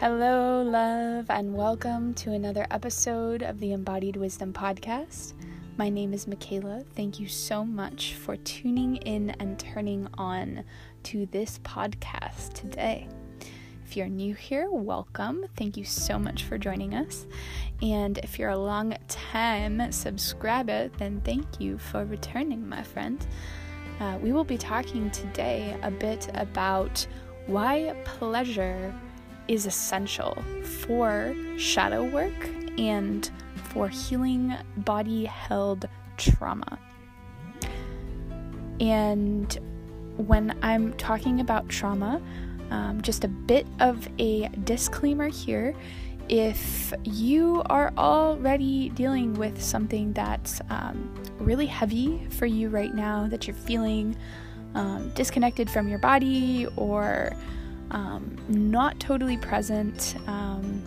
Hello, love, and welcome to another episode of the Embodied Wisdom Podcast. My name is Michaela. Thank you so much for tuning in and turning on to this podcast today. If you're new here, welcome. Thank you so much for joining us. And if you're a long time subscriber, then thank you for returning, my friend. Uh, we will be talking today a bit about why pleasure is essential for shadow work and for healing body held trauma. And when I'm talking about trauma, um, just a bit of a disclaimer here. If you are already dealing with something that's um, really heavy for you right now, that you're feeling um, disconnected from your body or um, not totally present um,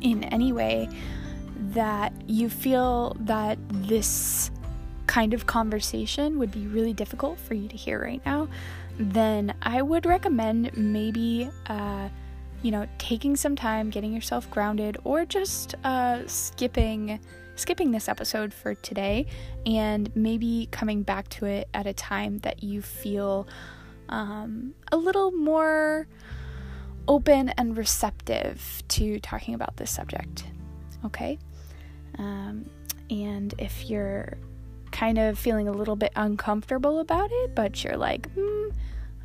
in any way, that you feel that this kind of conversation would be really difficult for you to hear right now, then I would recommend maybe, uh, you know, taking some time, getting yourself grounded, or just uh, skipping skipping this episode for today and maybe coming back to it at a time that you feel um, a little more open and receptive to talking about this subject. Okay? Um, and if you're kind of feeling a little bit uncomfortable about it, but you're like, hmm,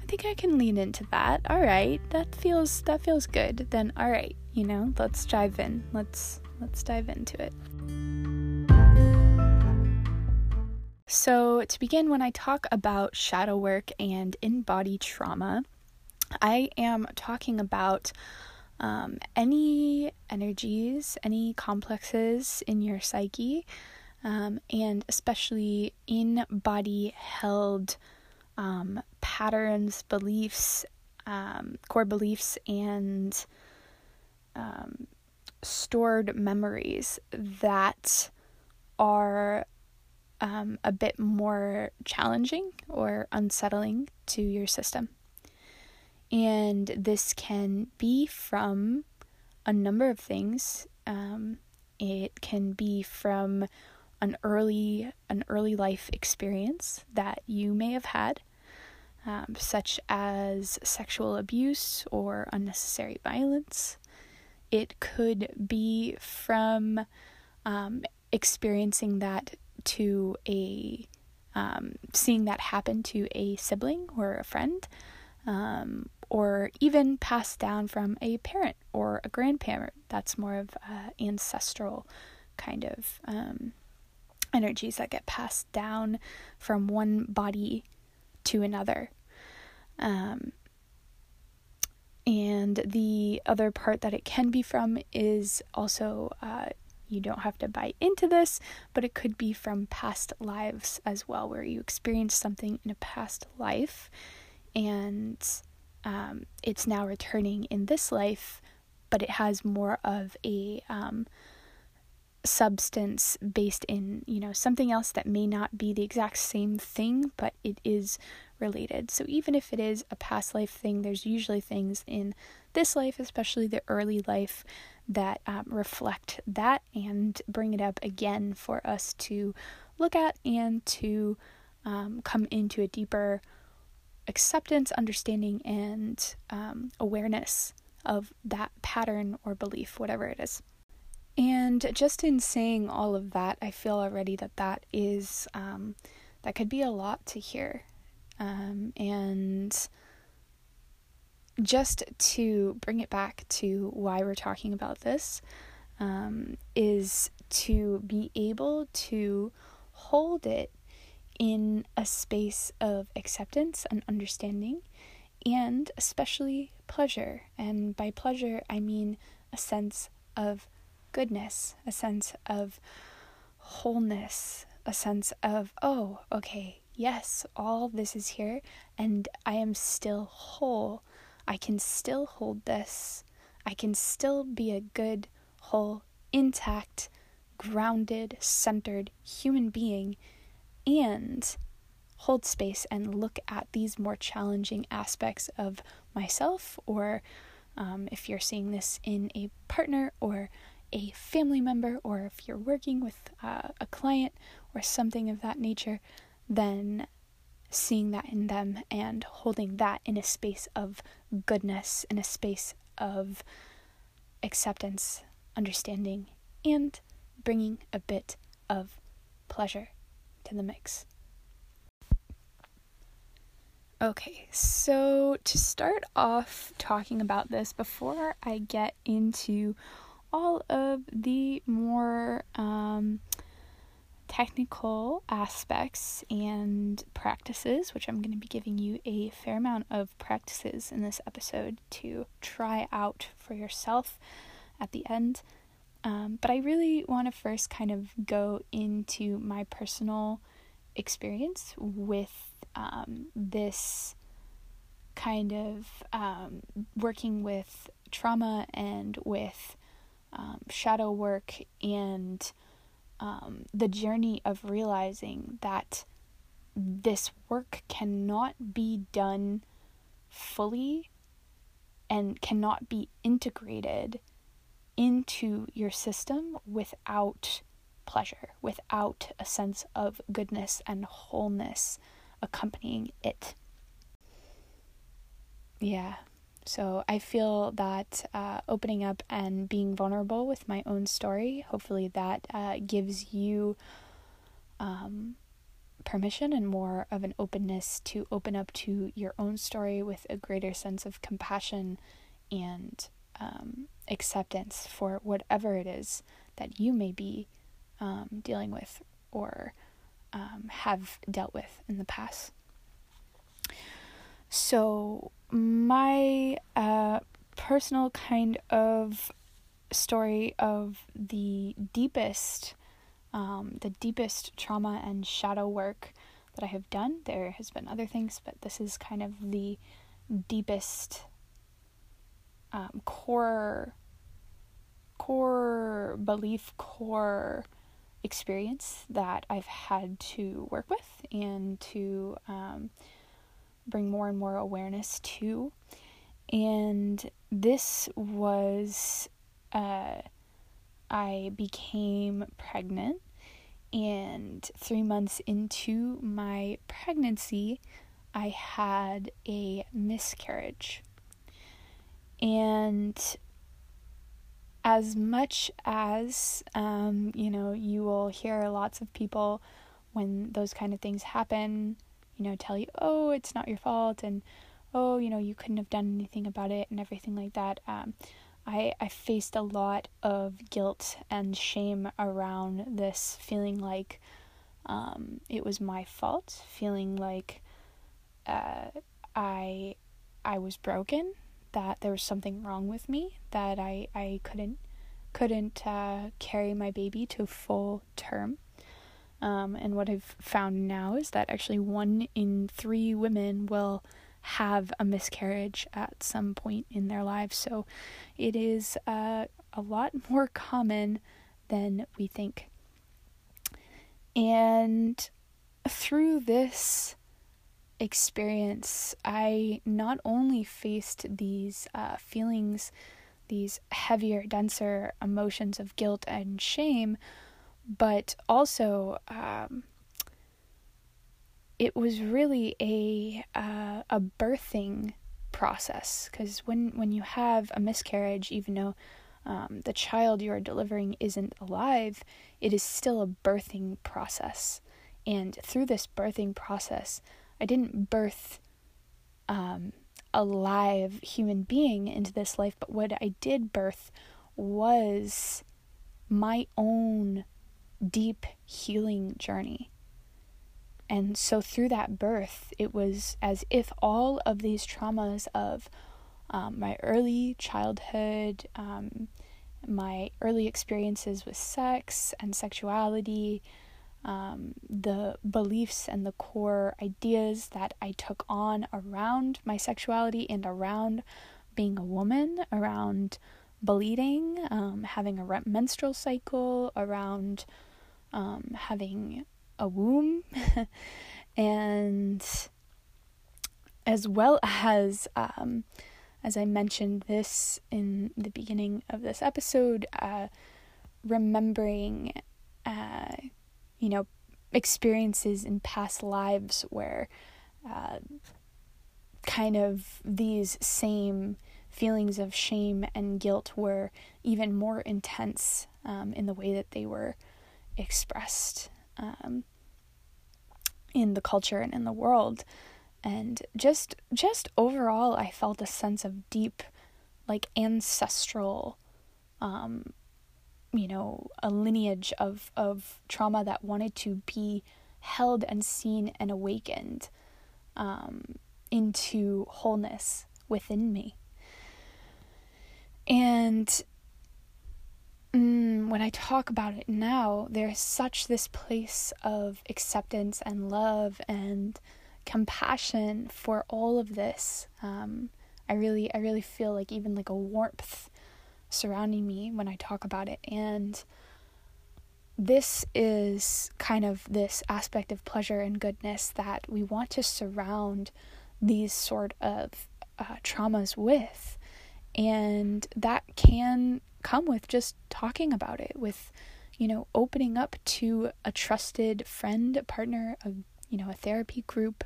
I think I can lean into that. All right, that feels that feels good. Then all right, you know, let's dive in. Let's let's dive into it. So, to begin, when I talk about shadow work and in body trauma, I am talking about um, any energies, any complexes in your psyche, um, and especially in body held um, patterns, beliefs, um, core beliefs, and um, stored memories that are um, a bit more challenging or unsettling to your system. And this can be from a number of things. Um, it can be from an early an early life experience that you may have had, um, such as sexual abuse or unnecessary violence. It could be from um, experiencing that to a um, seeing that happen to a sibling or a friend, um, or even passed down from a parent or a grandparent. That's more of uh, ancestral kind of um, energies that get passed down from one body to another. Um, and the other part that it can be from is also uh, you don't have to buy into this, but it could be from past lives as well, where you experienced something in a past life and um, it's now returning in this life, but it has more of a um, substance based in, you know, something else that may not be the exact same thing, but it is related. So even if it is a past life thing, there's usually things in this life, especially the early life, that um, reflect that and bring it up again for us to look at and to um, come into a deeper acceptance, understanding, and um, awareness of that pattern or belief, whatever it is. And just in saying all of that, I feel already that that is, um, that could be a lot to hear. Um, and just to bring it back to why we're talking about this, um, is to be able to hold it in a space of acceptance and understanding, and especially pleasure. And by pleasure, I mean a sense of goodness, a sense of wholeness, a sense of, oh, okay, yes, all this is here, and I am still whole. I can still hold this. I can still be a good, whole, intact, grounded, centered human being and hold space and look at these more challenging aspects of myself or Um, if you're seeing this in a partner or a family member, or if you're working with uh, a client or something of that nature, then seeing that in them and holding that in a space of goodness, in a space of acceptance, understanding, and bringing a bit of pleasure to the mix. Okay, so to start off talking about this, before I get into all of the more um, technical aspects and practices, which I'm going to be giving you a fair amount of practices in this episode to try out for yourself at the end. Um, but I really want to first kind of go into my personal experience with um, this kind of um, working with trauma and with um, shadow work and um, the journey of realizing that this work cannot be done fully and cannot be integrated into your system without pleasure, without a sense of goodness and wholeness accompanying it. Yeah, so I feel that uh, opening up and being vulnerable with my own story, hopefully that uh, gives you um, permission and more of an openness to open up to your own story with a greater sense of compassion and um, acceptance for whatever it is that you may be um, dealing with or um, have dealt with in the past. So, my uh, personal kind of story of the deepest, um, the deepest trauma and shadow work that I have done. There has been other things, but this is kind of the deepest um, core, core belief, core experience that I've had to work with and to um, bring more and more awareness to. And this was, uh, I became pregnant, and three months into my pregnancy, I had a miscarriage. And as much as um, you know you will hear lots of people when those kind of things happen you know tell you oh it's not your fault and oh you know you couldn't have done anything about it and everything like that um, I, I faced a lot of guilt and shame around this feeling like um, it was my fault feeling like uh, I I was broken that there was something wrong with me that I I couldn't couldn't uh, carry my baby to full term. Um, and what I've found now is that actually one in three women will have a miscarriage at some point in their lives. So it is uh, a lot more common than we think. And through this experience, I not only faced these uh, feelings, these heavier, denser emotions of guilt and shame, but also um, it was really a uh, a birthing process because when when you have a miscarriage, even though um, the child you are delivering isn't alive, it is still a birthing process. And through this birthing process, I didn't birth um, a live human being into this life, but what I did birth was my own deep healing journey. And so through that birth, it was as if all of these traumas of um, my early childhood, um, my early experiences with sex and sexuality, um, the beliefs and the core ideas that I took on around my sexuality and around being a woman, around bleeding, um, having a menstrual cycle, around um, having a womb, and as well as um, as I mentioned this in the beginning of this episode, uh, remembering, uh, you know, experiences in past lives where uh, kind of these same feelings of shame and guilt were even more intense um, in the way that they were expressed um, in the culture and in the world. And just just overall i felt a sense of deep like ancestral um you know a lineage of of trauma that wanted to be held and seen and awakened um into wholeness within me. And mm, when I talk about it now, there's such this place of acceptance and love and compassion for all of this. Um, I really, I really feel like even like a warmth surrounding me when I talk about it. And this is kind of this aspect of pleasure and goodness that we want to surround these sort of uh, traumas with. And that can come with just talking about it, with, you know, opening up to a trusted friend, a partner, a, you know, a therapy group,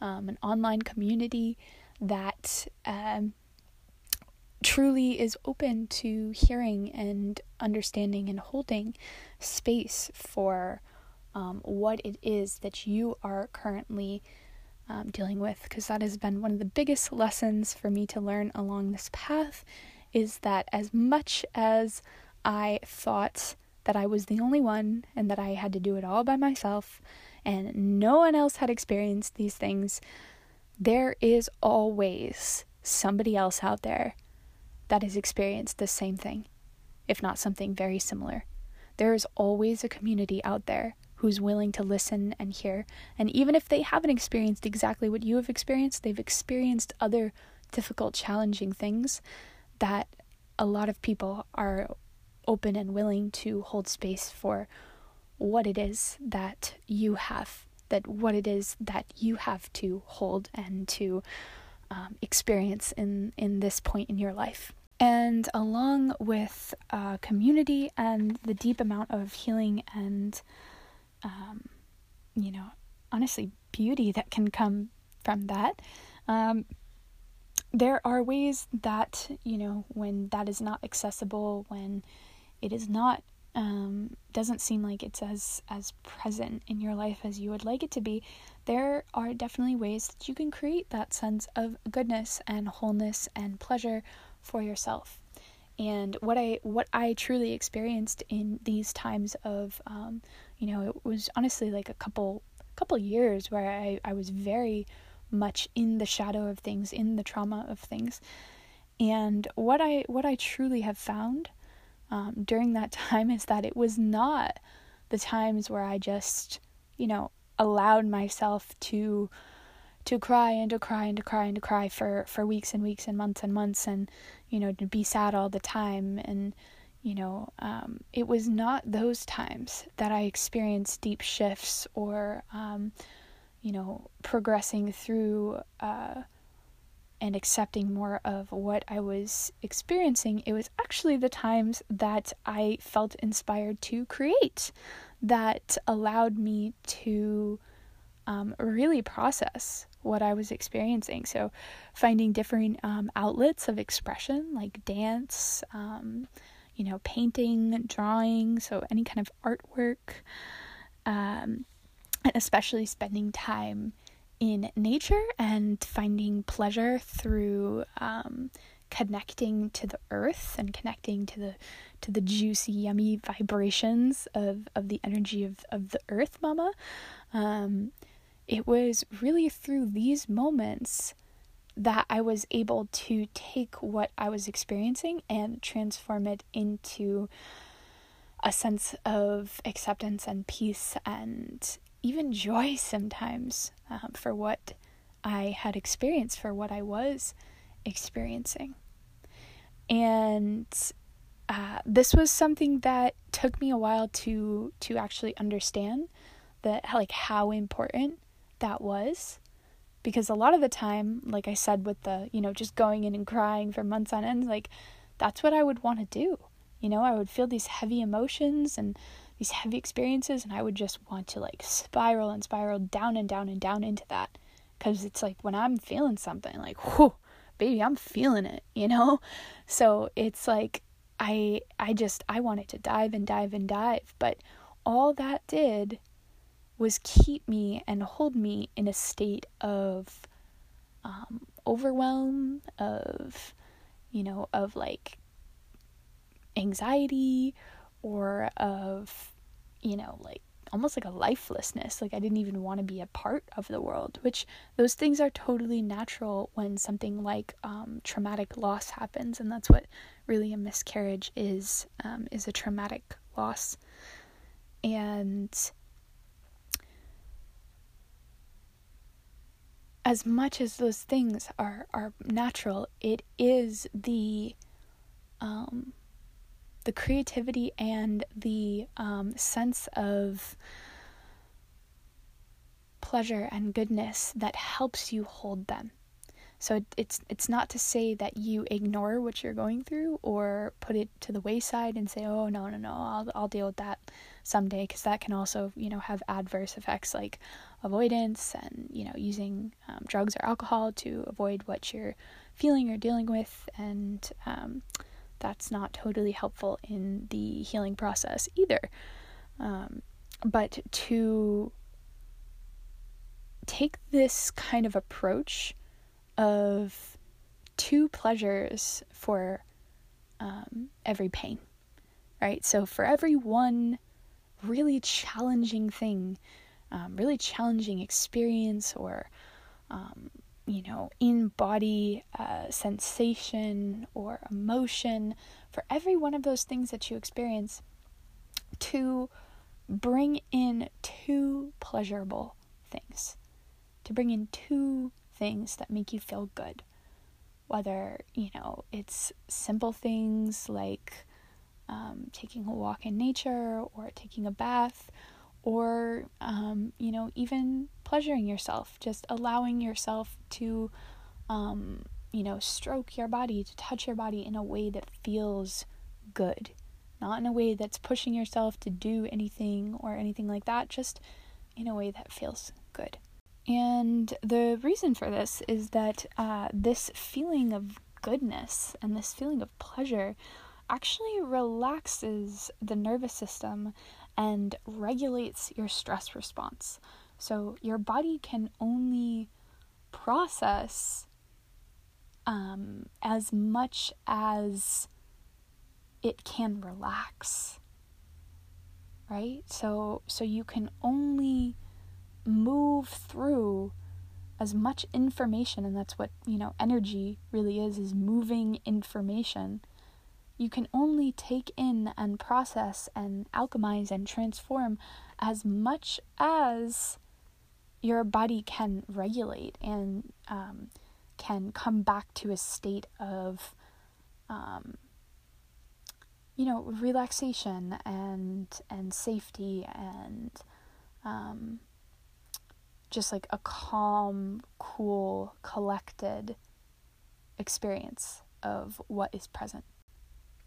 um, an online community that um, truly is open to hearing and understanding and holding space for um, what it is that you are currently um, dealing with. Because that has been one of the biggest lessons for me to learn along this path is that as much as I thought that I was the only one and that I had to do it all by myself and no one else had experienced these things, there is always somebody else out there that has experienced the same thing, if not something very similar. There is always a community out there who's willing to listen and hear. And even if they haven't experienced exactly what you have experienced, they've experienced other difficult, challenging things that a lot of people are open and willing to hold space for what it is that you have, that what it is that you have to hold and to um, experience in, in this point in your life. And along with uh, community and the deep amount of healing and um, you know, honestly, beauty that can come from that. Um, there are ways that, you know, when that is not accessible, when it is not, um, doesn't seem like it's as, as present in your life as you would like it to be, there are definitely ways that you can create that sense of goodness and wholeness and pleasure for yourself. And what I what I truly experienced in these times of um, you know, it was honestly like a couple couple years where I, I was very much in the shadow of things, in the trauma of things. And what I what I truly have found um, during that time is that it was not the times where I just, you know, allowed myself to to cry and to cry and to cry and to cry for for weeks and weeks and months and months and you know to be sad all the time and you know, um, it was not those times that I experienced deep shifts or, um, you know, progressing through uh, and accepting more of what I was experiencing. It was actually the times that I felt inspired to create that allowed me to um, really process what I was experiencing. So, finding different um, outlets of expression like dance um, you know, painting, drawing, so any kind of artwork, um, and especially spending time in nature and finding pleasure through um, connecting to the earth and connecting to the to the juicy, yummy vibrations of of the energy of of the earth, mama. Um, it was really through these moments that I was able to take what I was experiencing and transform it into a sense of acceptance and peace and even joy sometimes um, for what I had experienced, for what I was experiencing. And uh, this was something that took me a while to to actually understand that like how important that was because a lot of the time, like I said, with the, you know, just going in and crying for months on end, like that's what I would want to do. You know, I would feel these heavy emotions and these heavy experiences, and I would just want to like spiral and spiral down and down and down into that. Because it's like when I'm feeling something, like, whoo, baby, I'm feeling it, you know? So it's like, I I just I wanted to dive and dive and dive, but all that did was keep me and hold me in a state of um, overwhelm, of, you know, of like anxiety or of, you know, like almost like a lifelessness. Like I didn't even want to be a part of the world, which those things are totally natural when something like um, traumatic loss happens. And that's what really a miscarriage is, um, is a traumatic loss. And as much as those things are are natural, it is the um, the creativity and the um, sense of pleasure and goodness that helps you hold them. So it, it's it's not to say that you ignore what you're going through or put it to the wayside and say, "Oh no, no, no, I'll I'll deal with that someday," because that can also you know have adverse effects like avoidance and you know using um, drugs or alcohol to avoid what you're feeling or dealing with, and um, that's not totally helpful in the healing process either. Um, but to take this kind of approach of two pleasures for um, every pain, right? So for every one really challenging thing, um, really challenging experience, or um, you know, in body uh, sensation or emotion, for every one of those things that you experience, to bring in two pleasurable things, to bring in two things that make you feel good. Whether, you know, it's simple things like um, taking a walk in nature or taking a bath or, um, you know, even pleasuring yourself, just allowing yourself to, um, you know, stroke your body, to touch your body in a way that feels good. Not in a way that's pushing yourself to do anything or anything like that, just in a way that feels good. And the reason for this is that uh, this feeling of goodness and this feeling of pleasure actually relaxes the nervous system and regulates your stress response. So your body can only process um, as much as it can relax. Right? So so you can only move through as much information and that's what you know energy really is is moving information you can only take in and process and alchemize and transform as much as your body can regulate and um, can come back to a state of um, you know relaxation and and safety and um, just like a calm, cool, collected experience of what is present.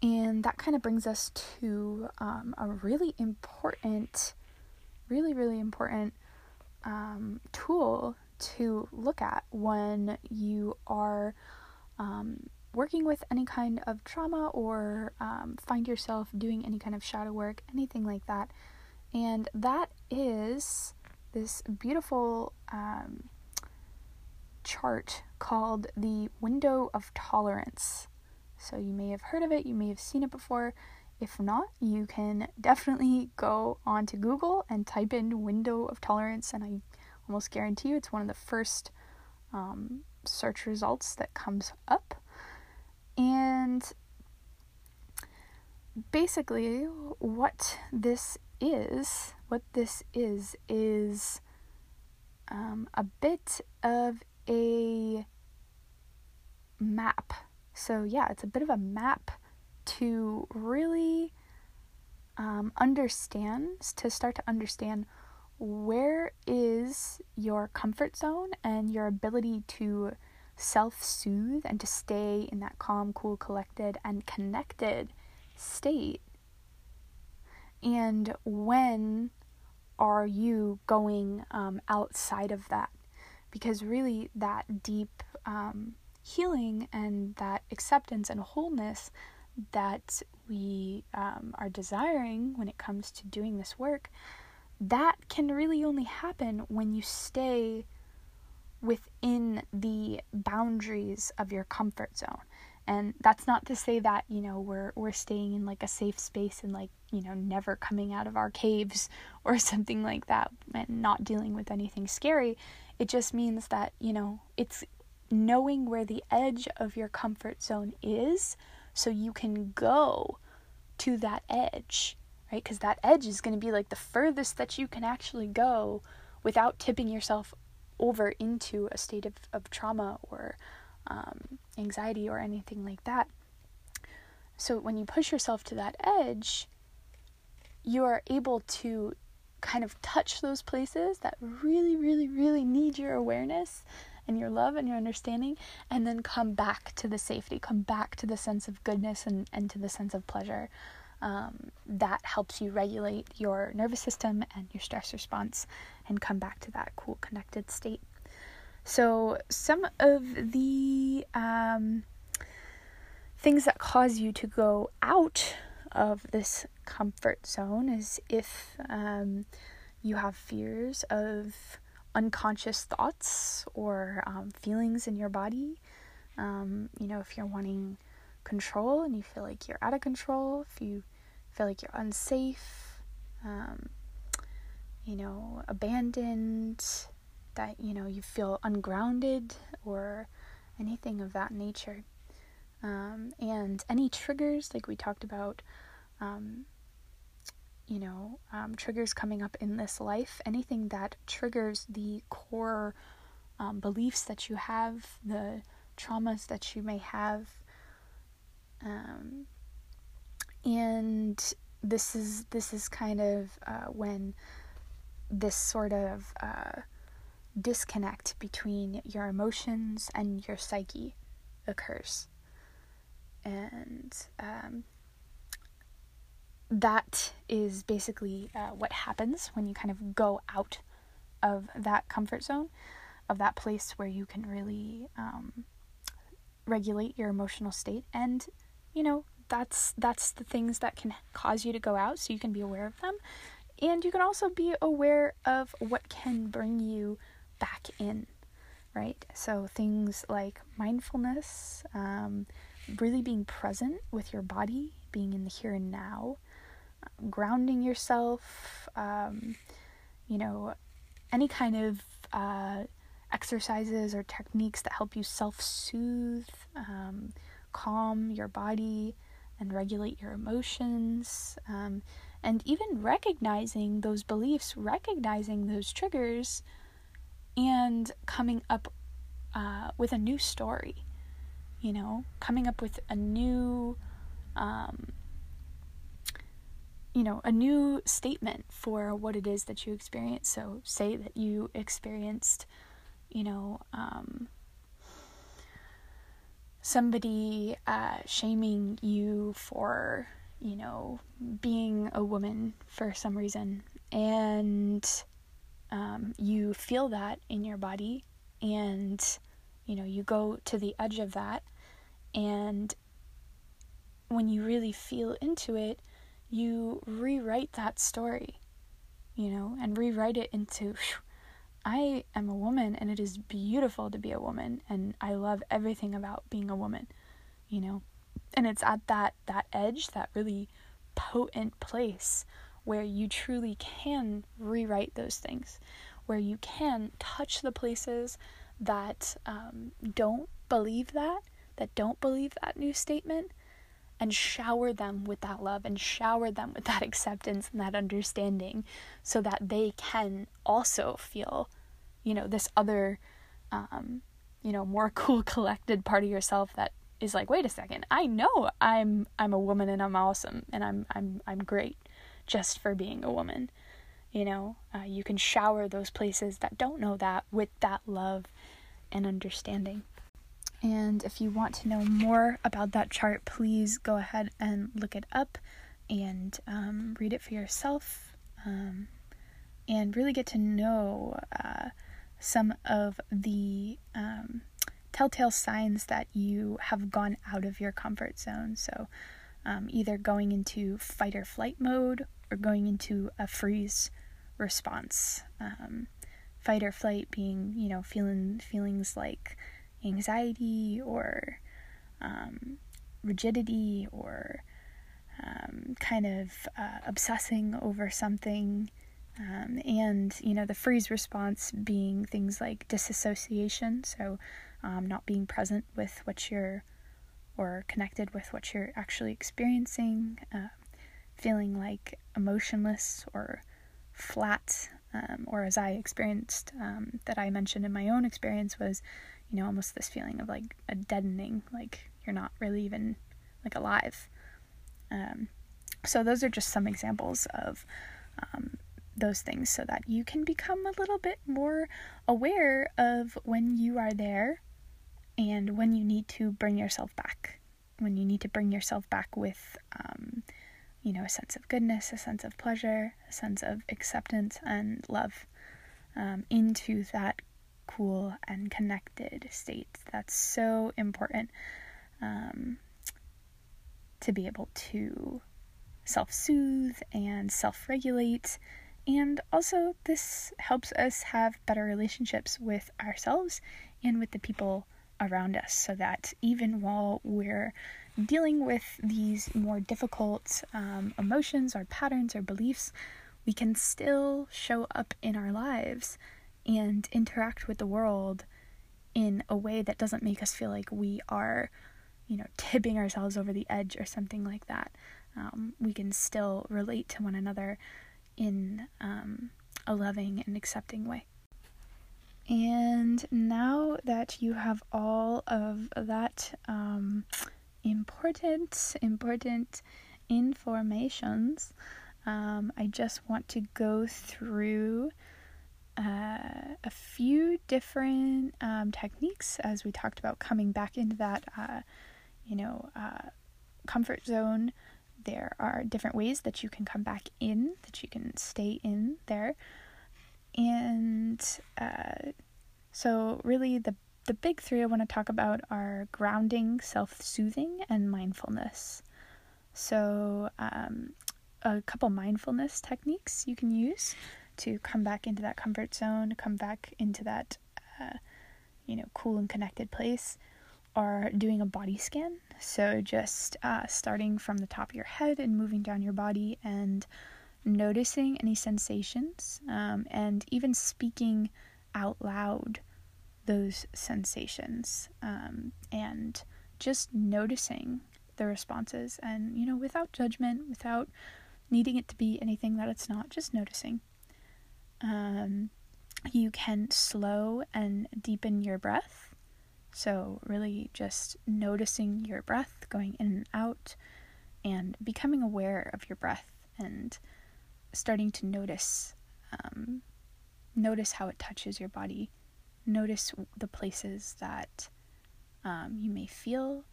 And that kind of brings us to um, a really important, really, really important um, tool to look at when you are um, working with any kind of trauma or um, find yourself doing any kind of shadow work, anything like that. And that is this beautiful um, chart called the Window of Tolerance. So you may have heard of it, you may have seen it before. If not, you can definitely go onto Google and type in Window of Tolerance, and I almost guarantee you it's one of the first um, search results that comes up. And basically, what this is, what this is, is um, a bit of a map. So, yeah, it's a bit of a map to really um, understand, to start to understand where is your comfort zone and your ability to self soothe and to stay in that calm, cool, collected, and connected state? And when are you going um, outside of that? Because really, that deep um, healing and that acceptance and wholeness that we um, are desiring when it comes to doing this work, that can really only happen when you stay within the boundaries of your comfort zone. And that's not to say that, you know, we're we're staying in like a safe space and like, you know, never coming out of our caves or something like that and not dealing with anything scary. It just means that, you know, it's knowing where the edge of your comfort zone is so you can go to that edge, right? Because that edge is going to be like the furthest that you can actually go without tipping yourself over into a state of, of trauma or um, anxiety or anything like that. So when you push yourself to that edge, you are able to kind of touch those places that really, really, really need your awareness and your love and your understanding, and then come back to the safety, come back to the sense of goodness and, and to the sense of pleasure. Um, that helps you regulate your nervous system and your stress response and come back to that cool, connected state. So, some of the um, things that cause you to go out of this comfort zone is if um, you have fears of unconscious thoughts or um, feelings in your body. Um, you know, if you're wanting control and you feel like you're out of control, if you feel like you're unsafe, um, you know, abandoned, that, you know, you feel ungrounded or anything of that nature. Um, and any triggers, like we talked about, um, you know, um, triggers coming up in this life, anything that triggers the core um, beliefs that you have, the traumas that you may have. Um, and this is this is kind of uh, when this sort of uh, disconnect between your emotions and your psyche occurs, and um, that is basically uh, what happens when you kind of go out of that comfort zone, of that place where you can really um, regulate your emotional state. And you know that's that's the things that can cause you to go out, so you can be aware of them, and you can also be aware of what can bring you back in. Right, so things like mindfulness, um, really being present with your body, being in the here and now, grounding yourself, um, you know, any kind of uh, exercises or techniques that help you self soothe, um, calm your body, and regulate your emotions. Um, and even recognizing those beliefs, recognizing those triggers, and coming up uh, with a new story. You know, coming up with a new um, you know, a new statement for what it is that you experience. So, say that you experienced, you know, um, somebody uh, shaming you for, you know, being a woman for some reason, and um, you feel that in your body, and, you know, you go to the edge of that, and when you really feel into it, you rewrite that story, you know, and rewrite it into I am a woman and it is beautiful to be a woman and I love everything about being a woman, you know. And it's at that that edge, that really potent place where you truly can rewrite those things, where you can touch the places that um, don't believe that, that don't believe that new statement, and shower them with that love and shower them with that acceptance and that understanding so that they can also feel, you know, this other, um, you know, more cool, collected part of yourself that is like, wait a second, I know I'm I'm a woman and I'm awesome and I'm I'm I'm great just for being a woman. You know, uh, you can shower those places that don't know that with that love and understanding. And if you want to know more about that chart, please go ahead and look it up and um, read it for yourself um, and really get to know uh, some of the um, telltale signs that you have gone out of your comfort zone. So, um, either going into fight or flight mode or going into a freeze response. Um, fight or flight being, you know, feeling feelings like anxiety or um, rigidity or um, kind of uh, obsessing over something. Um, and you know the freeze response being things like disassociation so um, not being present with what you're or connected with what you're actually experiencing uh, feeling like emotionless or flat um, or as i experienced um, that i mentioned in my own experience was you know, almost this feeling of like a deadening, like you're not really even like alive. Um, so those are just some examples of um, those things so that you can become a little bit more aware of when you are there and when you need to bring yourself back. When you need to bring yourself back with, um, you know, a sense of goodness, a sense of pleasure, a sense of acceptance and love um, into that cool and connected state. That's so important um, to be able to self soothe and self regulate. And also, this helps us have better relationships with ourselves and with the people around us so that even while we're dealing with these more difficult um, emotions or patterns or beliefs, we can still show up in our lives and interact with the world in a way that doesn't make us feel like we are, you know, tipping ourselves over the edge or something like that. Um, we can still relate to one another in um, a loving and accepting way. And now that you have all of that um, important, important informations, um, I just want to go through uh, a few different um, techniques as we talked about coming back into that, uh, you know, uh, comfort zone. There are different ways that you can come back in, that you can stay in there. And uh, so, really, the the big three I want to talk about are grounding, self soothing, and mindfulness. So, um, a couple mindfulness techniques you can use to come back into that comfort zone, come back into that, uh, you know, cool and connected place, are doing a body scan. So just uh, starting from the top of your head and moving down your body and noticing any sensations um, and even speaking out loud those sensations um, and just noticing the responses and you know without judgment without needing it to be anything that it's not just noticing um, you can slow and deepen your breath. So, really just noticing your breath going in and out and becoming aware of your breath and starting to notice um, notice how it touches your body notice the places that um, you may feel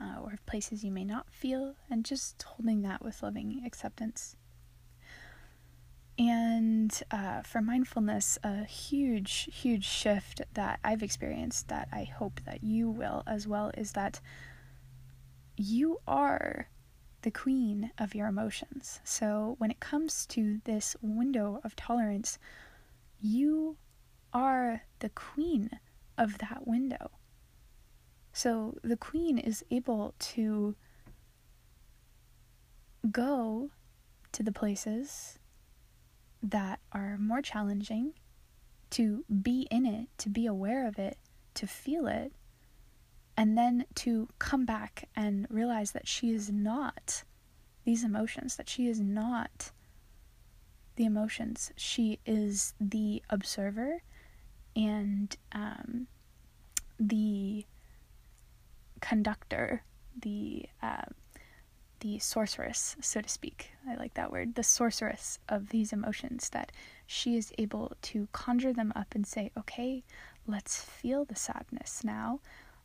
uh, or places you may not feel and just holding that with loving acceptance and uh, for mindfulness, a huge, huge shift that I've experienced that I hope that you will as well is that you are the queen of your emotions. So when it comes to this window of tolerance, you are the queen of that window. So the queen is able to go to the places that are more challenging, to be in it, to be aware of it, to feel it, and then to come back and realize that she is not these emotions, that she is not the emotions. She is the observer and um, the conductor, the uh, the sorceress, so to speak. I like that word, the sorceress of these emotions, that she is able to conjure them up and say, okay, let's feel the sadness now.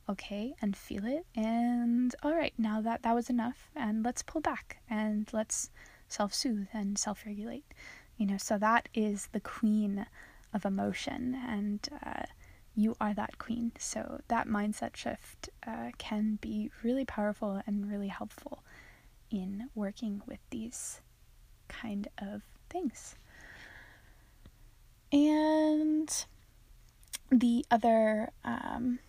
Okay, and feel it. And all right, now that that was enough, and let's pull back and let's self soothe and self regulate. You know, so that is the queen of emotion. And, uh, you are that queen. So that mindset shift uh, can be really powerful and really helpful in working with these kind of things. And the other um,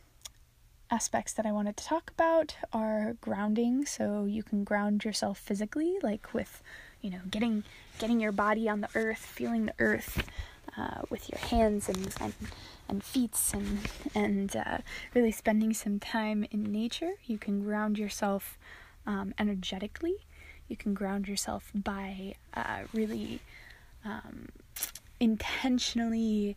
aspects that I wanted to talk about are grounding. So you can ground yourself physically, like with, you know, getting getting your body on the earth, feeling the earth uh, with your hands and and and feet and and uh, really spending some time in nature. You can ground yourself um, energetically. You can ground yourself by uh, really um, intentionally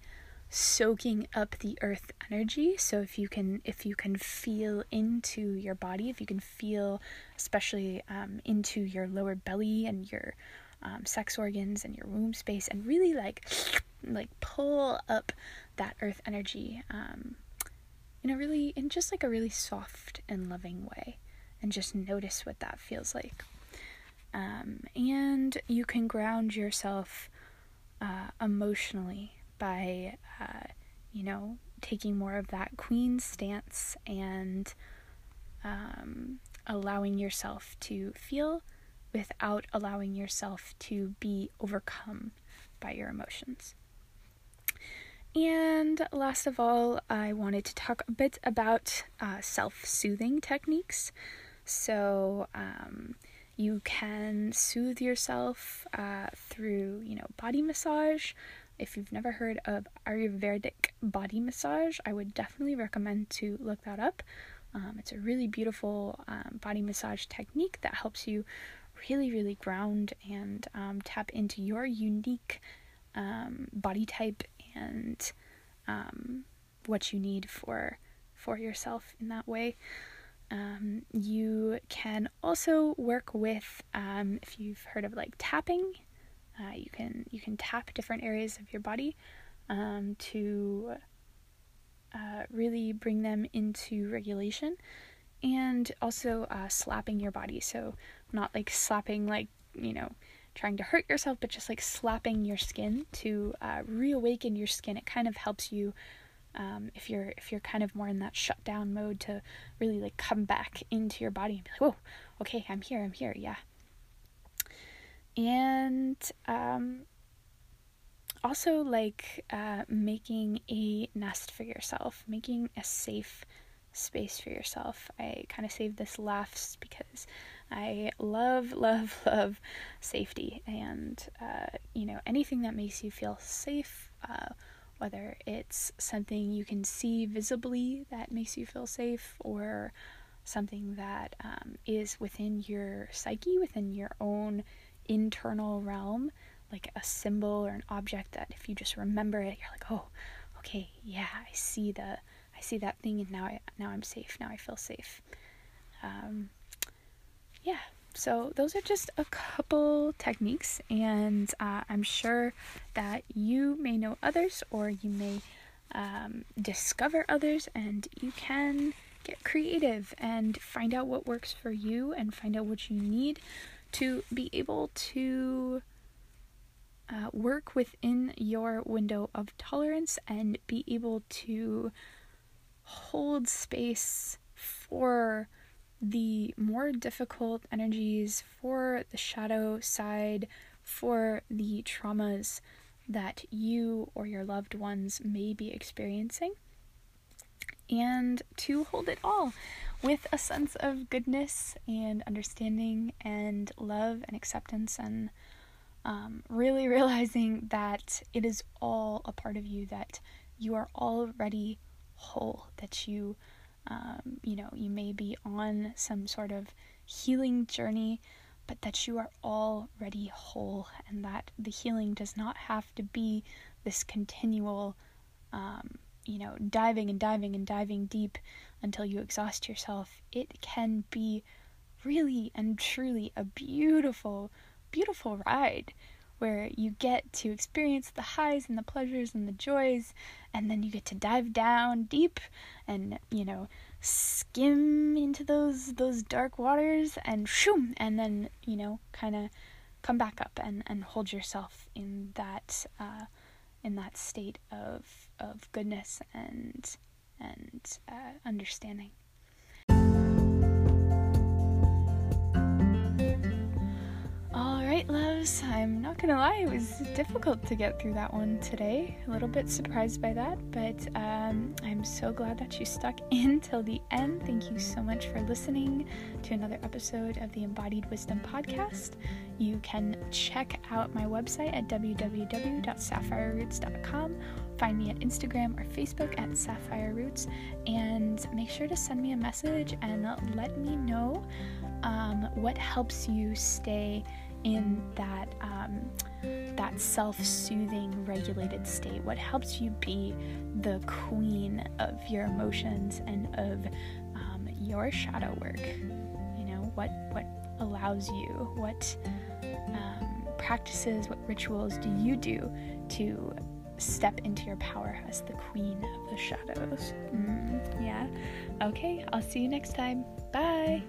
soaking up the earth energy so if you can if you can feel into your body if you can feel especially um, into your lower belly and your um, sex organs and your womb space and really like like pull up that earth energy um, in a really in just like a really soft and loving way and just notice what that feels like um, and you can ground yourself uh, emotionally by uh, you know taking more of that queen stance and um, allowing yourself to feel without allowing yourself to be overcome by your emotions. And last of all, I wanted to talk a bit about uh, self soothing techniques. So, um, you can soothe yourself uh, through, you know, body massage. If you've never heard of Ayurvedic body massage, I would definitely recommend to look that up. Um, it's a really beautiful um, body massage technique that helps you really, really ground and um, tap into your unique um, body type and um, what you need for for yourself in that way. Um, you can also work with um, if you've heard of like tapping. Uh, you can you can tap different areas of your body um, to uh, really bring them into regulation and also uh, slapping your body. So, not like slapping, like, you know, trying to hurt yourself, but just like slapping your skin to uh, reawaken your skin. It kind of helps you. Um, if you're if you're kind of more in that shutdown mode to really like come back into your body and be like, whoa, okay, I'm here, I'm here, yeah. And um, also like uh, making a nest for yourself, making a safe space for yourself. I kind of saved this last because I love, love, love safety and, uh, you know, anything that makes you feel safe, uh, whether it's something you can see visibly that makes you feel safe or something that um, is within your psyche, within your own internal realm, like a symbol or an object that if you just remember it, you're like, oh, okay, yeah, I see the I see that thing and now I now I'm safe. Now I feel safe. Um, yeah. So those are just a couple techniques, and uh, I'm sure that you may know others, or you may um, discover others, and you can get creative and find out what works for you, and find out what you need to be able to uh, work within your window of tolerance and be able to hold space for the more difficult energies, for the shadow side, for the traumas that you or your loved ones may be experiencing, and to hold it all with a sense of goodness and understanding and love and acceptance and um, really realizing that it is all a part of you, that you are already whole, that you, um, you know, you may be on some sort of healing journey, but that you are already whole, and that the healing does not have to be this continual, um, you know, diving and diving and diving deep until you exhaust yourself. It can be really and truly a beautiful, beautiful ride where you get to experience the highs and the pleasures and the joys, and then you get to dive down deep and, you know, skim into those those dark waters and shoom and then, you know, kind of come back up and, and hold yourself in that uh, in that state of of goodness and and uh, understanding. Loves. I'm not gonna lie, it was difficult to get through that one today. A little bit surprised by that, but um, I'm so glad that you stuck in till the end. Thank you so much for listening to another episode of the Embodied Wisdom Podcast. You can check out my website at www.sapphireRoots.com. Find me at Instagram or Facebook at Sapphire Roots, and make sure to send me a message and let me know um, what helps you stay in that um, that self-soothing, regulated state? What helps you be the queen of your emotions and of um, your shadow work? You know what what allows you? What um, practices? What rituals do you do to step into your power as the queen of the shadows? Mm, yeah. Okay. I'll see you next time. Bye.